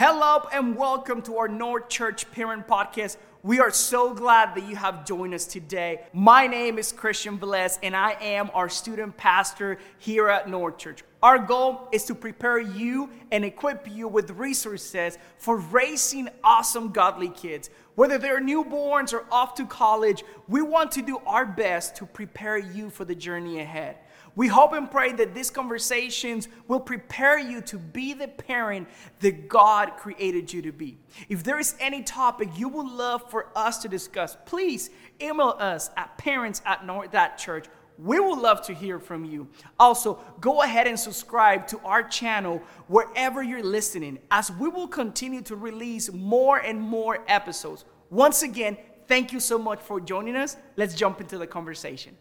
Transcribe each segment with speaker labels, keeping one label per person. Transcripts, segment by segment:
Speaker 1: Hello and welcome to our North Church Parent Podcast. We are so glad that you have joined us today. My name is Christian Velez and I am our student pastor here at North Church. Our goal is to prepare you and equip you with resources for raising awesome godly kids. Whether they're newborns or off to college, we want to do our best to prepare you for the journey ahead. We hope and pray that these conversations will prepare you to be the parent that God created you to be. If there is any topic you would love for us to discuss, please email us at parents at North that church. We would love to hear from you. Also, go ahead and subscribe to our channel wherever you're listening, as we will continue to release more and more episodes. Once again, thank you so much for joining us. Let's jump into the conversation.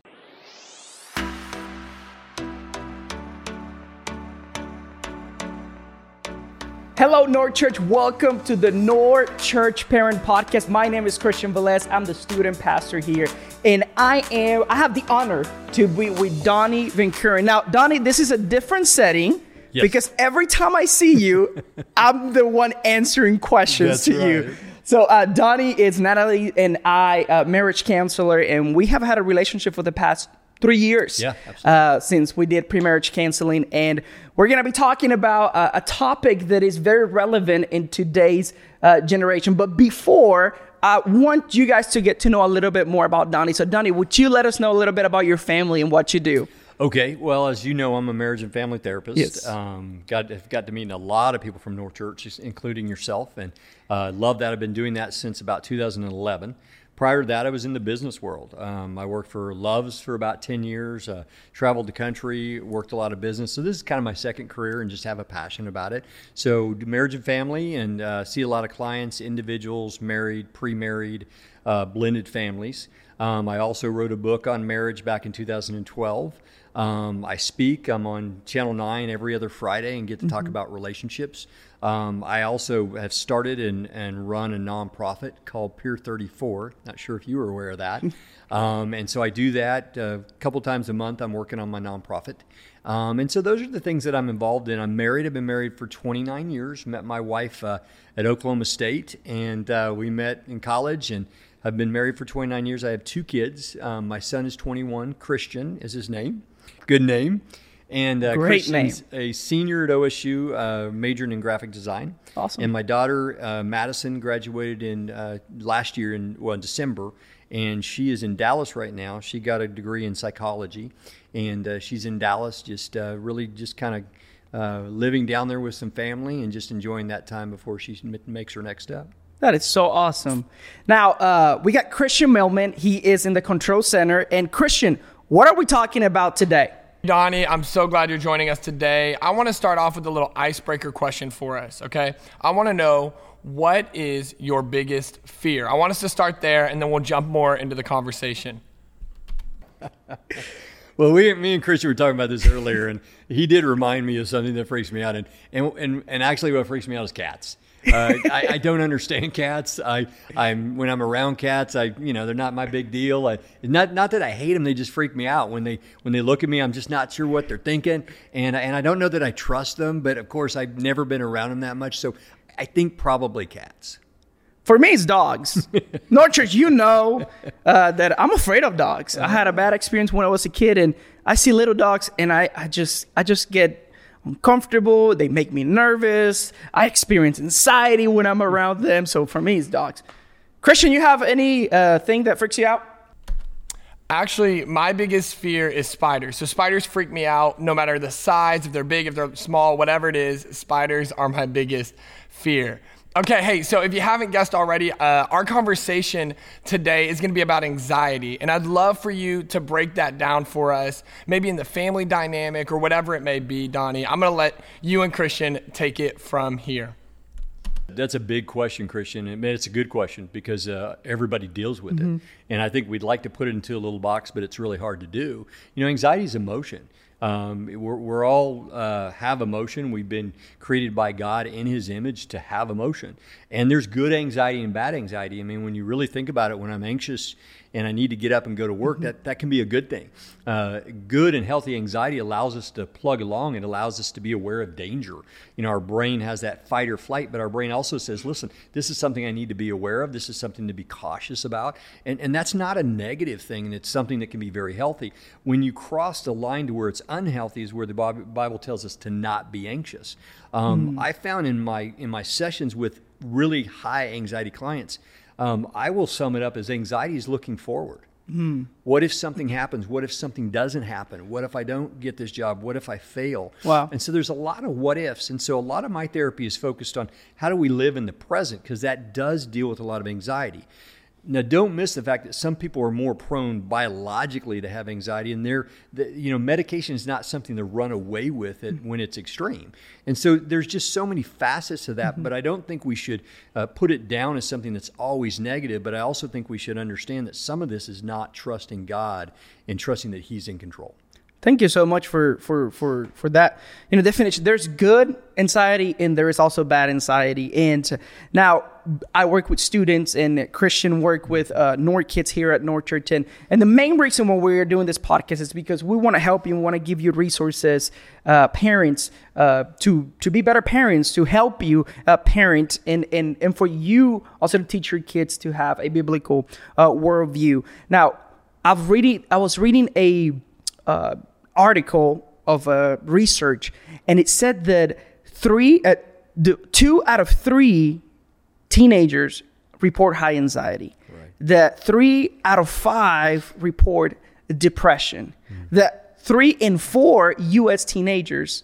Speaker 1: Hello, North Church. Welcome to the North Church Parent Podcast. My name is Christian Velez. I'm the student pastor here, and I am I have the honor to be with Donnie Van Now, Donnie, this is a different setting. Yes. Because every time I see you, I'm the one answering questions That's to right. you. So uh, Donnie is Natalie and I, uh, marriage counselor, and we have had a relationship for the past three years
Speaker 2: yeah, uh,
Speaker 1: since we did pre-marriage counseling. And we're going to be talking about uh, a topic that is very relevant in today's uh, generation. But before i want you guys to get to know a little bit more about donnie. So donnie would you let us know a little bit about your family and what you do?
Speaker 2: Okay, well, as you know, I'm a marriage and family therapist.
Speaker 1: Yes.
Speaker 2: Um, got got to meet a lot of people from North Church, including yourself, and uh, love that. I've been doing that since about 2011 prior to that, I was in the business world. Um, I worked for Love's for about 10 years, uh, traveled the country, worked a lot of business. So this is kind of my second career and just have a passion about it. So marriage and family and uh, see a lot of clients, individuals, married, pre-married, uh, blended families. Um, I also wrote a book on marriage back in 2012. Um, I speak. I'm on Channel 9 every other Friday and get to mm-hmm. talk about relationships. Um, I also have started and, and run a nonprofit called Peer 34. Not sure if you were aware of that. um, and so I do that uh, a couple times a month. I'm working on my nonprofit. Um, and so those are the things that I'm involved in. I'm married. I've been married for 29 years. Met my wife uh, at Oklahoma State, and uh, we met in college and I've been married for 29 years. I have two kids. Um, my son is 21. Christian is his name. Good name. And uh,
Speaker 1: Great
Speaker 2: Christian's
Speaker 1: name.
Speaker 2: a senior at OSU, uh, majoring in graphic design.
Speaker 1: Awesome.
Speaker 2: And my daughter uh, Madison graduated in uh, last year in well in December, and she is in Dallas right now. She got a degree in psychology, and uh, she's in Dallas, just uh, really just kind of. living down there with some family and just enjoying that time before she makes her next step.
Speaker 1: That is so awesome. Now, we got Christian Millman. He is in the control center. And Christian, what are we talking about today?
Speaker 3: Donnie, I'm so glad you're joining us today. I want to start off with a little icebreaker question for us, okay? I want to know what is your biggest fear? I want us to start there and then we'll jump more into the conversation.
Speaker 2: well, we, me and Christian were talking about this earlier, and he did remind me of something that freaks me out. And, and, and, and actually, what freaks me out is cats. Uh, I, I, don't understand cats. I, I'm when I'm around cats, I you know they're not my big deal. I, not not that I hate them, they just freak me out when they when they look at me. I'm just not sure what they're thinking, and and I don't know that I trust them. But of course, I've never been around them that much, so I think probably cats.
Speaker 1: For me, it's dogs. North Church, you know uh, that I'm afraid of dogs. I had a bad experience when I was a kid, and I see little dogs, and I, I just I just get uncomfortable. They make me nervous. I experience anxiety when I'm around them. So for me, it's dogs. Christian, you have any uh, thing that freaks you out?
Speaker 3: Actually, my biggest fear is spiders. So spiders freak me out no matter the size, if they're big, if they're small, whatever it is. Spiders are my biggest fear. Okay, hey, so if you haven't guessed already, uh, our conversation today is going to be about anxiety. And I'd love for you to break that down for us, maybe in the family dynamic or whatever it may be, Donnie. I'm going to let you and Christian take it from here.
Speaker 2: That's a big question, Christian. I mean, it's a good question because uh, everybody deals with mm-hmm. it. And I think we'd like to put it into a little box, but it's really hard to do. You know, anxiety is emotion. Um, we're, we're all uh, have emotion. We've been created by God in His image to have emotion. And there's good anxiety and bad anxiety. I mean, when you really think about it, when I'm anxious and I need to get up and go to work, that, that can be a good thing. Uh, good and healthy anxiety allows us to plug along. It allows us to be aware of danger. You know, our brain has that fight or flight, but our brain also says, listen, this is something I need to be aware of. This is something to be cautious about. And, and that's not a negative thing, and it's something that can be very healthy. When you cross the line to where it's unhealthy is where the Bible tells us to not be anxious. Um, mm. I found in my in my sessions with really high anxiety clients, um, I will sum it up as anxiety is looking forward. Mm. What if something happens? What if something doesn't happen? What if I don't get this job? What if I fail?
Speaker 1: Wow.
Speaker 2: And so there's a lot of what ifs. And so a lot of my therapy is focused on how do we live in the present because that does deal with a lot of anxiety. Now, don't miss the fact that some people are more prone biologically to have anxiety, and they're, the, you know, medication is not something to run away with it when it's extreme. And so there's just so many facets to that, mm-hmm. but I don't think we should uh, put it down as something that's always negative. But I also think we should understand that some of this is not trusting God and trusting that He's in control.
Speaker 1: Thank you so much for for for for that. You know, definition. There's good anxiety and there is also bad anxiety. And now I work with students and Christian work with uh, North Kids here at North Church. And, the main reason why we're doing this podcast is because we want to help you and want to give you resources, uh, parents, uh, to to be better parents, to help you uh, parent, and, and and for you also to teach your kids to have a biblical uh, worldview. Now, I've reading. I was reading a uh, article of uh, research, and it said that three, uh, two out of three teenagers report high anxiety. Right. That three out of five report depression. Mm. That three in four U.S. teenagers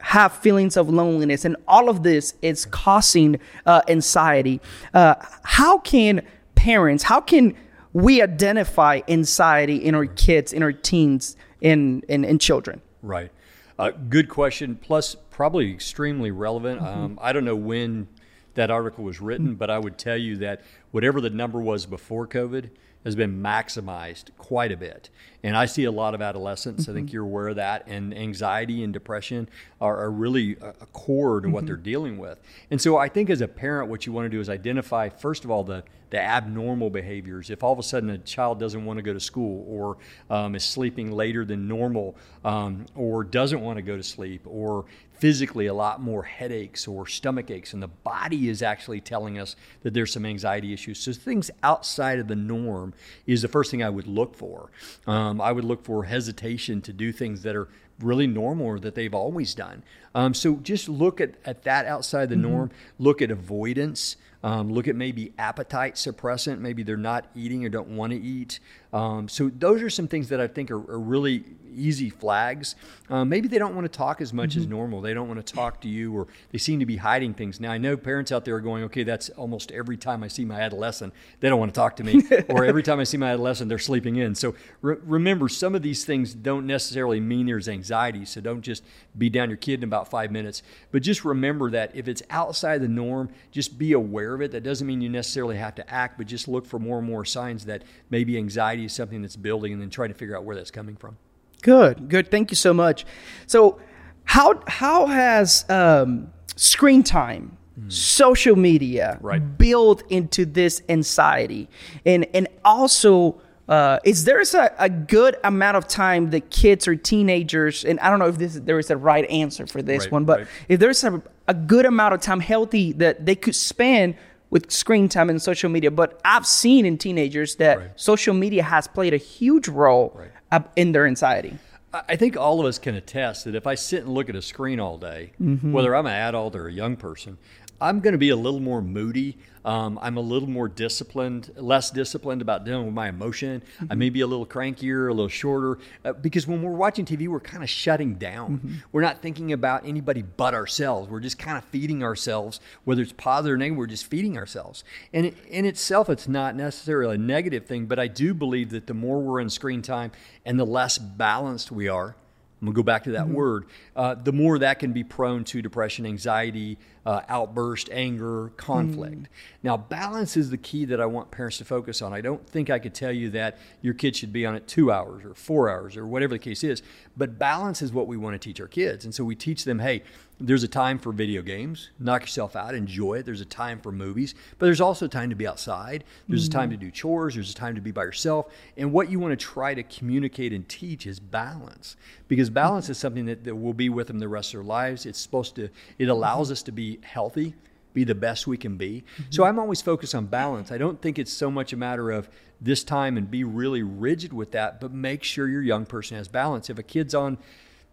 Speaker 1: have feelings of loneliness, and all of this is causing uh, anxiety. Uh, how can parents? How can we identify anxiety in our kids, in our teens, in in, in children?
Speaker 2: Right. Uh, good question. Plus, probably extremely relevant. Mm-hmm. Um, I don't know when that article was written, mm-hmm. but I would tell you that whatever the number was before COVID has been maximized quite a bit. And I see a lot of adolescents, mm-hmm. I think mm-hmm. you're aware of that, and anxiety and depression are, are really a, a core to mm-hmm. what they're dealing with. And so I think as a parent, what you want to do is identify, first of all, the the abnormal behaviors. If all of a sudden a child doesn't want to go to school or um, is sleeping later than normal um, or doesn't want to go to sleep or physically a lot more headaches or stomach aches, and the body is actually telling us that there's some anxiety issues. So, things outside of the norm is the first thing I would look for. Um, I would look for hesitation to do things that are really normal or that they've always done. Um, so, just look at, at that outside the mm-hmm. norm, look at avoidance. Um, look at maybe appetite suppressant. Maybe they're not eating or don't want to eat. Um, so those are some things that I think are, are really easy flags. Um, maybe they don't want to talk as much mm-hmm. as normal. They don't want to talk to you, or they seem to be hiding things. Now I know parents out there are going, okay, that's almost every time I see my adolescent, they don't want to talk to me, or every time I see my adolescent, they're sleeping in. So re- remember, some of these things don't necessarily mean there's anxiety. So don't just be down your kid in about five minutes, but just remember that if it's outside the norm, just be aware of it. That doesn't mean you necessarily have to act, but just look for more and more signs that maybe anxiety is something that's building and then try to figure out where that's coming from.
Speaker 1: Good, good. Thank you so much. So, how how has um, screen time, mm. social media,
Speaker 2: right.
Speaker 1: built into this anxiety, and and also uh, is there a, a good amount of time that kids or teenagers, and I don't know if this there is a right answer for this right, one, but right. if there's a, a good amount of time healthy that they could spend with screen time and social media. But I've seen in teenagers that right. social media has played a huge role right. in their anxiety.
Speaker 2: I think all of us can attest that if I sit and look at a screen all day, mm-hmm. whether I'm an adult or a young person, I'm going to be a little more moody. Um, I'm a little more disciplined, less disciplined about dealing with my emotion. Mm-hmm. I may be a little crankier, a little shorter, uh, because when we're watching TV, we're kind of shutting down. Mm-hmm. We're not thinking about anybody but ourselves. We're just kind of feeding ourselves, whether it's positive or negative. We're just feeding ourselves. And it, in itself, it's not necessarily a negative thing, but I do believe that the more we're in screen time and the less balanced we are, I'm gonna go back to that word. Uh, the more that can be prone to depression, anxiety, uh, outburst, anger, conflict. Now, balance is the key that I want parents to focus on. I don't think I could tell you that your kid should be on it two hours or four hours or whatever the case is, but balance is what we want to teach our kids. And so we teach them, hey, there's a time for video games. Knock yourself out, enjoy it. There's a time for movies, but there's also time to be outside. There's a time to mm. do chores. There's a time to be by yourself. And what you want to try to communicate and teach is balance, because balance is something that, that will be with them the rest of their lives. It's supposed to. It allows mm-hmm. us to be healthy, be the best we can be. So mm-hmm. I'm always focused on balance. I don't think it's so much a matter of this time and be really rigid with that, but make sure your young person has balance. If a kid's on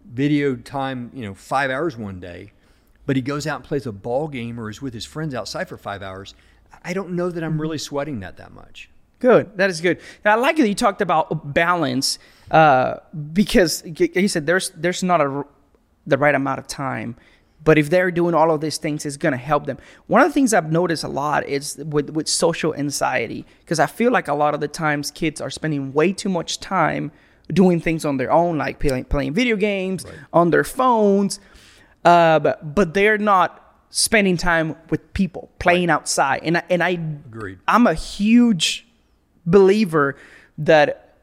Speaker 2: video time, you know, five hours one day, but he goes out and plays a ball game or is with his friends outside for five hours, I don't know that I'm really sweating that that much.
Speaker 1: Good. That is good. And I like that you talked about balance uh, because you said there's there's not a the right amount of time, but if they're doing all of these things, it's going to help them. One of the things I've noticed a lot is with with social anxiety because I feel like a lot of the times kids are spending way too much time doing things on their own, like playing playing video games on their phones, uh, but but they're not spending time with people playing outside. And I, and I
Speaker 2: Agreed.
Speaker 1: I'm a huge believer that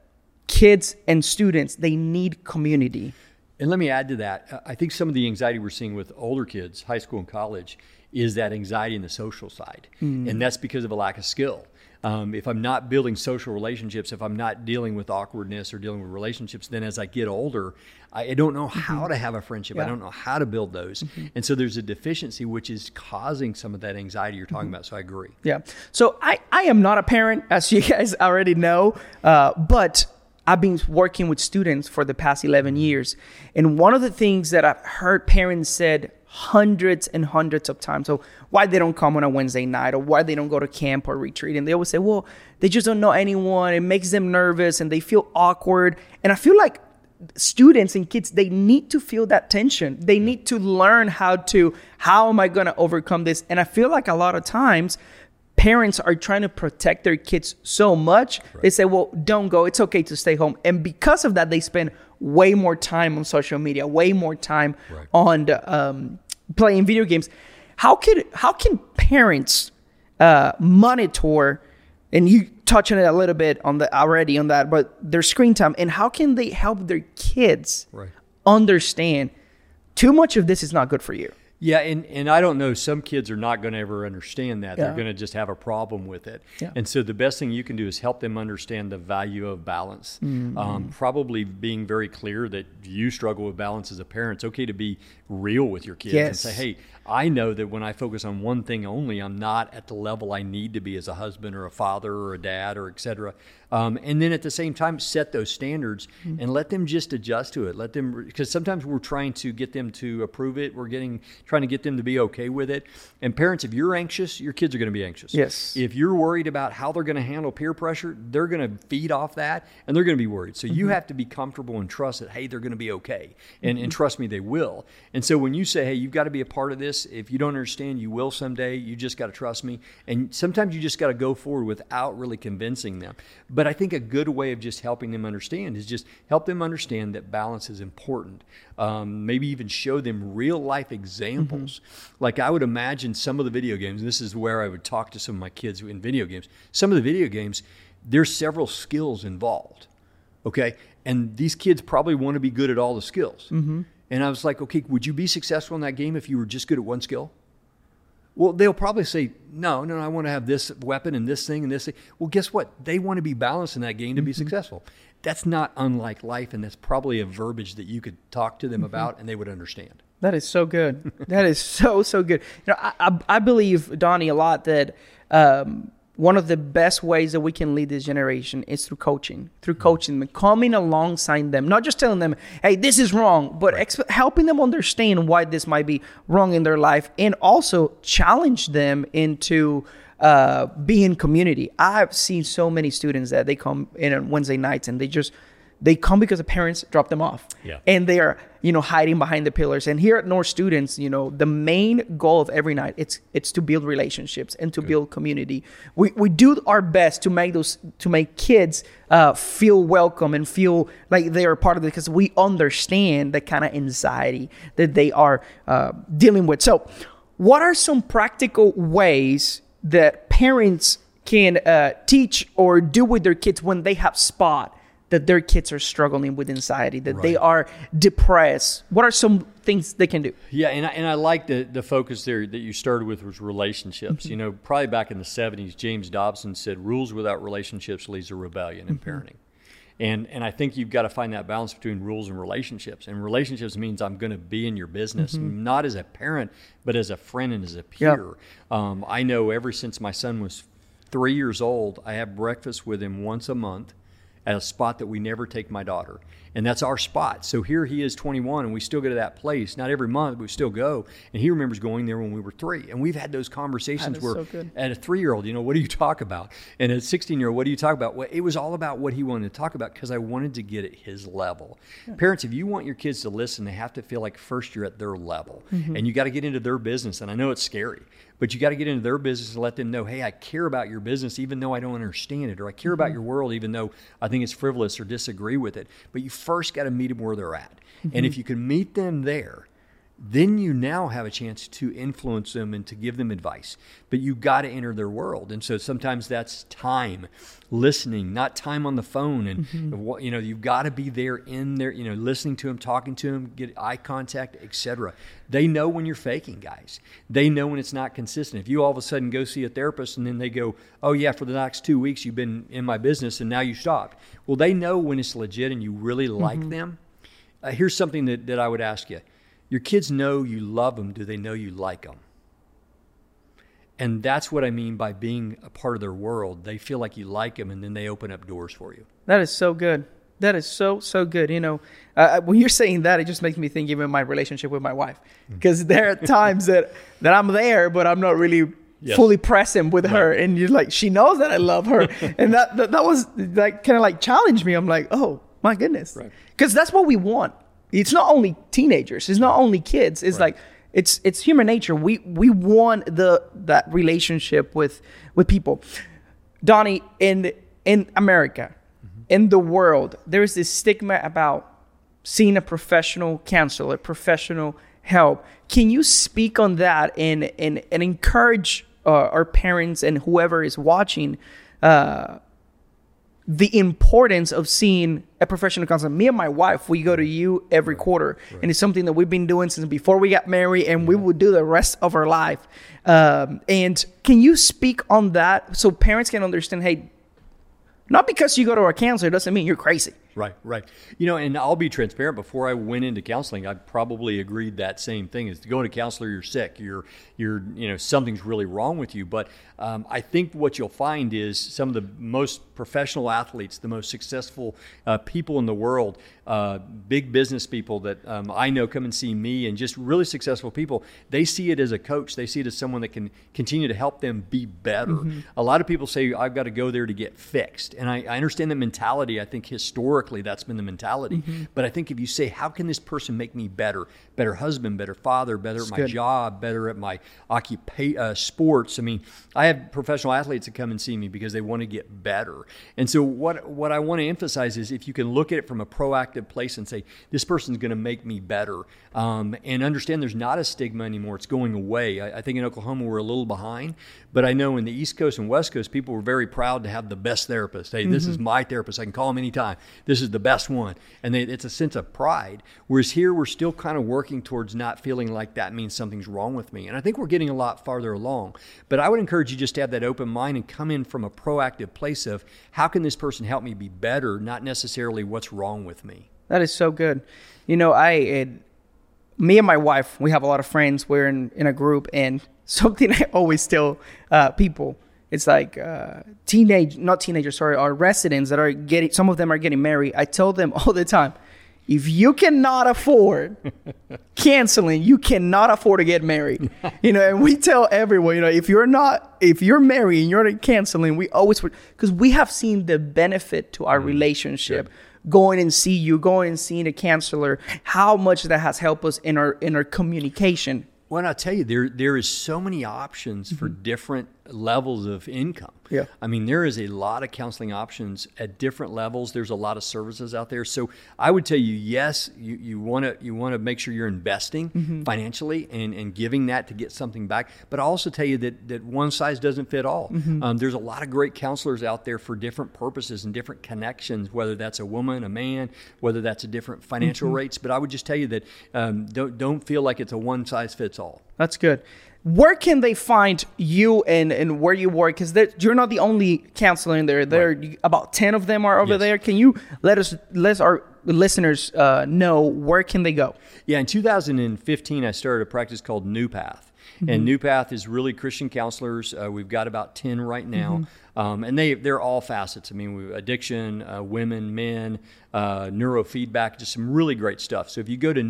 Speaker 1: kids and students they need community.
Speaker 2: And let me add to that. uh, I think some of the anxiety we're seeing with older kids, high school and college, is that anxiety in the social side. And that's because of a lack of skill. Um, if I'm not building social relationships, if I'm not dealing with awkwardness or dealing with relationships, then as I get older, I, I don't know how to have a friendship. I don't know how to build those. And so there's a deficiency which is causing some of that anxiety you're talking about. So I agree.
Speaker 1: Yeah. So I, I am not a parent, as you guys already know, uh, but I've been working with students for the past 11 years. And one of the things that I've heard parents said hundreds and hundreds of times, so why they don't come on a Wednesday night or why they don't go to camp or retreat. And they always say, well, they just don't know anyone. It makes them nervous and they feel awkward. And I feel like students and kids they need to feel that tension. They need to learn how to how am i going to overcome this? And i feel like a lot of times parents are trying to protect their kids so much. They say well don't go. It's okay to stay home. And because of that they spend way more time on social media way more time
Speaker 2: Right.
Speaker 1: on the, um, playing video games how can how can parents uh, monitor and you touch on it a little bit on the already on that but their screen time and how can they help their kids
Speaker 2: Right.
Speaker 1: understand too much of this is not good for you
Speaker 2: Yeah, and, and I don't know. Some kids are not going to ever understand that. They're going to just have a problem with it.
Speaker 1: Yeah.
Speaker 2: And so the best thing you can do is help them understand the value of balance.
Speaker 1: Mm-hmm.
Speaker 2: Um, probably being very clear that you struggle with balance as a parent. It's okay to be real with your kids and say, hey, I know that when I focus on one thing only, I'm not at the level I need to be as a husband or a father or a dad or et cetera. Um, and then at the same time, set those standards
Speaker 1: Mm-hmm.
Speaker 2: and let them just adjust to it. Let them, because sometimes we're trying to get them to approve it. We're getting, trying to get them to be okay with it. And parents, if you're anxious, your kids are going to be anxious.
Speaker 1: Yes.
Speaker 2: If you're worried about how they're going to handle peer pressure, they're going to feed off that and they're going to be worried. So
Speaker 1: Mm-hmm.
Speaker 2: you have to be comfortable and trust that, hey, they're going to be okay. And, and trust me, they will. And so when you say, hey, you've got to be a part of this, if you don't understand, you will someday. You just got to trust me. And sometimes you just got to go forward without really convincing them. But I think a good way of just helping them understand is just help them understand that balance is important. Um, maybe even show them real life examples. Like I would imagine some of the video games, and this is where I would talk to some of my kids in video games. Some of the video games, there's several skills involved. Okay. And these kids probably want to be good at all the skills. Mm-hmm. And I was like, okay, would you be successful in that game if you were just good at one skill? Well, they'll probably say, no, no, I want to have this weapon and this thing and this thing. Well, guess what? They want to be balanced in that game to be successful. That's not unlike life, and that's probably a verbiage that you could talk to them about and they would understand.
Speaker 1: That is so good. that is so so good. You know, I, I, I believe Donnie a lot that um, one of the best ways that we can lead this generation is through coaching, through coaching them, coming alongside them, not just telling them, "Hey, this is wrong," but exp- helping them understand why this might be wrong in their life, and also challenge them into uh, being community. I've seen so many students that they come in on Wednesday nights and they just they come because the parents drop them off.
Speaker 2: Yeah.
Speaker 1: And they are, you know, hiding behind the pillars. And here at North Students, you know, the main goal of every night it's it's to build relationships and to build community. We we do our best to make those to make kids uh, feel welcome and feel like they are part of it because we understand the kind of anxiety that they are uh, dealing with. So, what are some practical ways that parents can uh, teach or do with their kids when they have spot that their kids are struggling with anxiety, that they are depressed? What are some things they can do?
Speaker 2: Yeah, and I, and I like the, the focus there that you started with was relationships.
Speaker 1: Mm-hmm.
Speaker 2: You know, probably back in the 70s, James Dobson said, rules without relationships leads to rebellion in
Speaker 1: Mm-hmm.
Speaker 2: parenting. And, and I think you've got to find that balance between rules and relationships. And relationships means I'm going to be in your business,
Speaker 1: Mm-hmm.
Speaker 2: not as a parent, but as a friend and as a peer. Um, I know ever since my son was three years old, I have breakfast with him once a month at a spot that we never take my daughter. And that's our spot. So here he is 21 and we still go to that place. Not every month, but we still go. And he remembers going there when we were three. And we've had those conversations where
Speaker 1: so
Speaker 2: at a three year old, you know, what do you talk about? And at a 16 year old, what do you talk about? Well, it was all about what he wanted to talk about because I wanted to get at his level. Parents, if you want your kids to listen, they have to feel like first you're at their level.
Speaker 1: Mm-hmm.
Speaker 2: And you got to get into their business. And I know it's scary, but you got to get into their business and let them know, hey, I care about your business even though I don't understand it, or I care about your world even though I think it's frivolous or disagree with it. But you first got to meet them where they're at. And mm-hmm. if you can meet them there, then you now have a chance to influence them and to give them advice. But you got to enter their world, and so sometimes that's time, listening, not time on the phone, and what you know you've got to be there in there, you know, listening to them, talking to them, get eye contact, etc. They know when you're faking, guys. They know when it's not consistent. If you all of a sudden go see a therapist and then they go, "Oh yeah, for the next two weeks you've been in my business and now you stopped," well, they know when it's legit and you really like them. Uh, here's something that, that I would ask you. Your kids know you love them. Do they know you like them? And that's what I mean by being a part of their world. They feel like you like them, and then they open up doors for you.
Speaker 1: That is so good. That is so so good. You know, uh, when you're saying that, it just makes me think even my relationship with my wife,
Speaker 2: Mm.
Speaker 1: because there are times that that I'm there, but I'm not really
Speaker 2: Yes.
Speaker 1: fully present with her, and you're like, she knows that I love her, and that that, that was like kind of like challenged me. I'm like, oh my goodness,
Speaker 2: Right.
Speaker 1: because that's what we want. It's not only teenagers. It's not only kids. It's like it's it's human nature. We we want the that relationship with with people. Donnie, in in America, in the world, there is this stigma about seeing a professional counselor, professional help. Can you speak on that and and, and encourage uh, our parents and whoever is watching uh, the importance of seeing a professional counselor. Me and my wife, we go to you every quarter, and it's something that we've been doing since before we got married, and we will do the rest of our life. Um, and can you speak on that so parents can understand? Hey, not because you go to a counselor doesn't mean you're crazy.
Speaker 2: Right, right. You know, and I'll be transparent. Before I went into counseling, I probably agreed that same thing: is to go to a counselor, you're sick, you're, you're, you know, something's really wrong with you. But um, I think what you'll find is some of the most professional athletes, the most successful uh, people in the world, uh, big business people that um, I know come and see me, and just really successful people. They see it as a coach. They see it as someone that can continue to help them be better. A lot of people say I've got to go there to get fixed, and I, I understand that mentality. I think historically that's been the mentality. But I think if you say, how can this person make me better, better husband, better father, better at my
Speaker 1: good.
Speaker 2: job, better at my occupa- uh, sports. I mean, I have professional athletes that come and see me because they want to get better. And so what what I want to emphasize is if you can look at it from a proactive place and say, this person's going to make me better, um, and understand there's not a stigma anymore. It's going away. I, I think in Oklahoma we're a little behind, but I know in the East Coast and West Coast people were very proud to have the best therapist. Hey, this is my therapist. I can call him anytime. This is the best one, and they, it's a sense of pride. Whereas here we're still kind of working towards not feeling like that means something's wrong with me, and I think we're getting a lot farther along. But I would encourage you just to have that open mind and come in from a proactive place of how can this person help me be better, not necessarily what's wrong with me.
Speaker 1: That is so good. You know, I, it, me and my wife, we have a lot of friends. We're in, in a group, and something I always tell uh, people, it's like uh, teenage, not teenagers, sorry, are residents that are getting. Some of them are getting married. I tell them all the time, if you cannot afford counseling, you cannot afford to get married. You know, and we tell everyone, you know, if you're not, if you're married and you're not counseling, we always because we have seen the benefit to our relationship going and see you, going and seeing a counselor, how much that has helped us in our in our communication.
Speaker 2: Well, and I'll tell you, there there is so many options for different levels of income.
Speaker 1: Yeah.
Speaker 2: I mean, there is a lot of counseling options at different levels. There's a lot of services out there. So I would tell you, yes, you, you want to you want to make sure you're investing financially and, and giving that to get something back. But I also tell you that that one size doesn't fit all. Um, there's a lot of great counselors out there for different purposes and different connections, whether that's a woman, a man, whether that's a different financial rates. But I would just tell you that um, don't don't feel like it's a one size fits all.
Speaker 1: That's good. Where can they find you and, and where you work? Because you're not the only counselor in there. There are about ten of them are over
Speaker 2: Yes.
Speaker 1: there. Can you let us let our listeners uh, know where can they go?
Speaker 2: Yeah, in 2015, I started a practice called New Path. And New Path is really Christian counselors. Uh, we've got about 10 right now. Um, and they, they're all facets. I mean, we, addiction, uh, women, men, uh, neurofeedback, just some really great stuff. So if you go to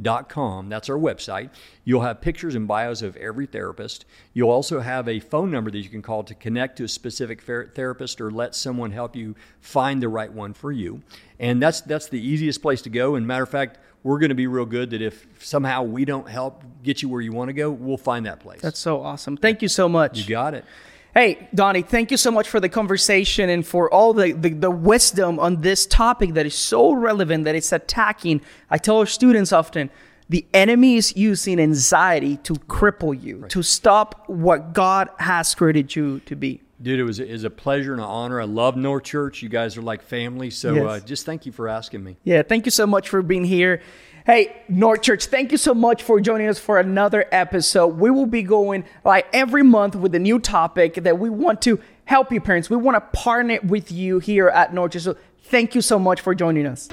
Speaker 2: newpathok.com, that's our website, you'll have pictures and bios of every therapist. You'll also have a phone number that you can call to connect to a specific therapist or let someone help you find the right one for you. And that's, that's the easiest place to go. And matter of fact, we're going to be real good that if somehow we don't help get you where you want to go, we'll find that place.
Speaker 1: That's so awesome. Thank you so much.
Speaker 2: you got it.
Speaker 1: Hey, Donnie, thank you so much for the conversation and for all the, the, the wisdom on this topic that is so relevant that it's attacking. I tell our students often the enemy is using anxiety to cripple you, to stop what God has created you to be.
Speaker 2: Dude, it was, it was a pleasure and an honor. I love North Church. You guys are like family. So
Speaker 1: Yes.
Speaker 2: uh, just thank you for asking me.
Speaker 1: Yeah, thank you so much for being here. Hey, North Church, thank you so much for joining us for another episode. We will be going like every month with a new topic that we want to help you parents. We want to partner with you here at North Church. So thank you so much for joining us.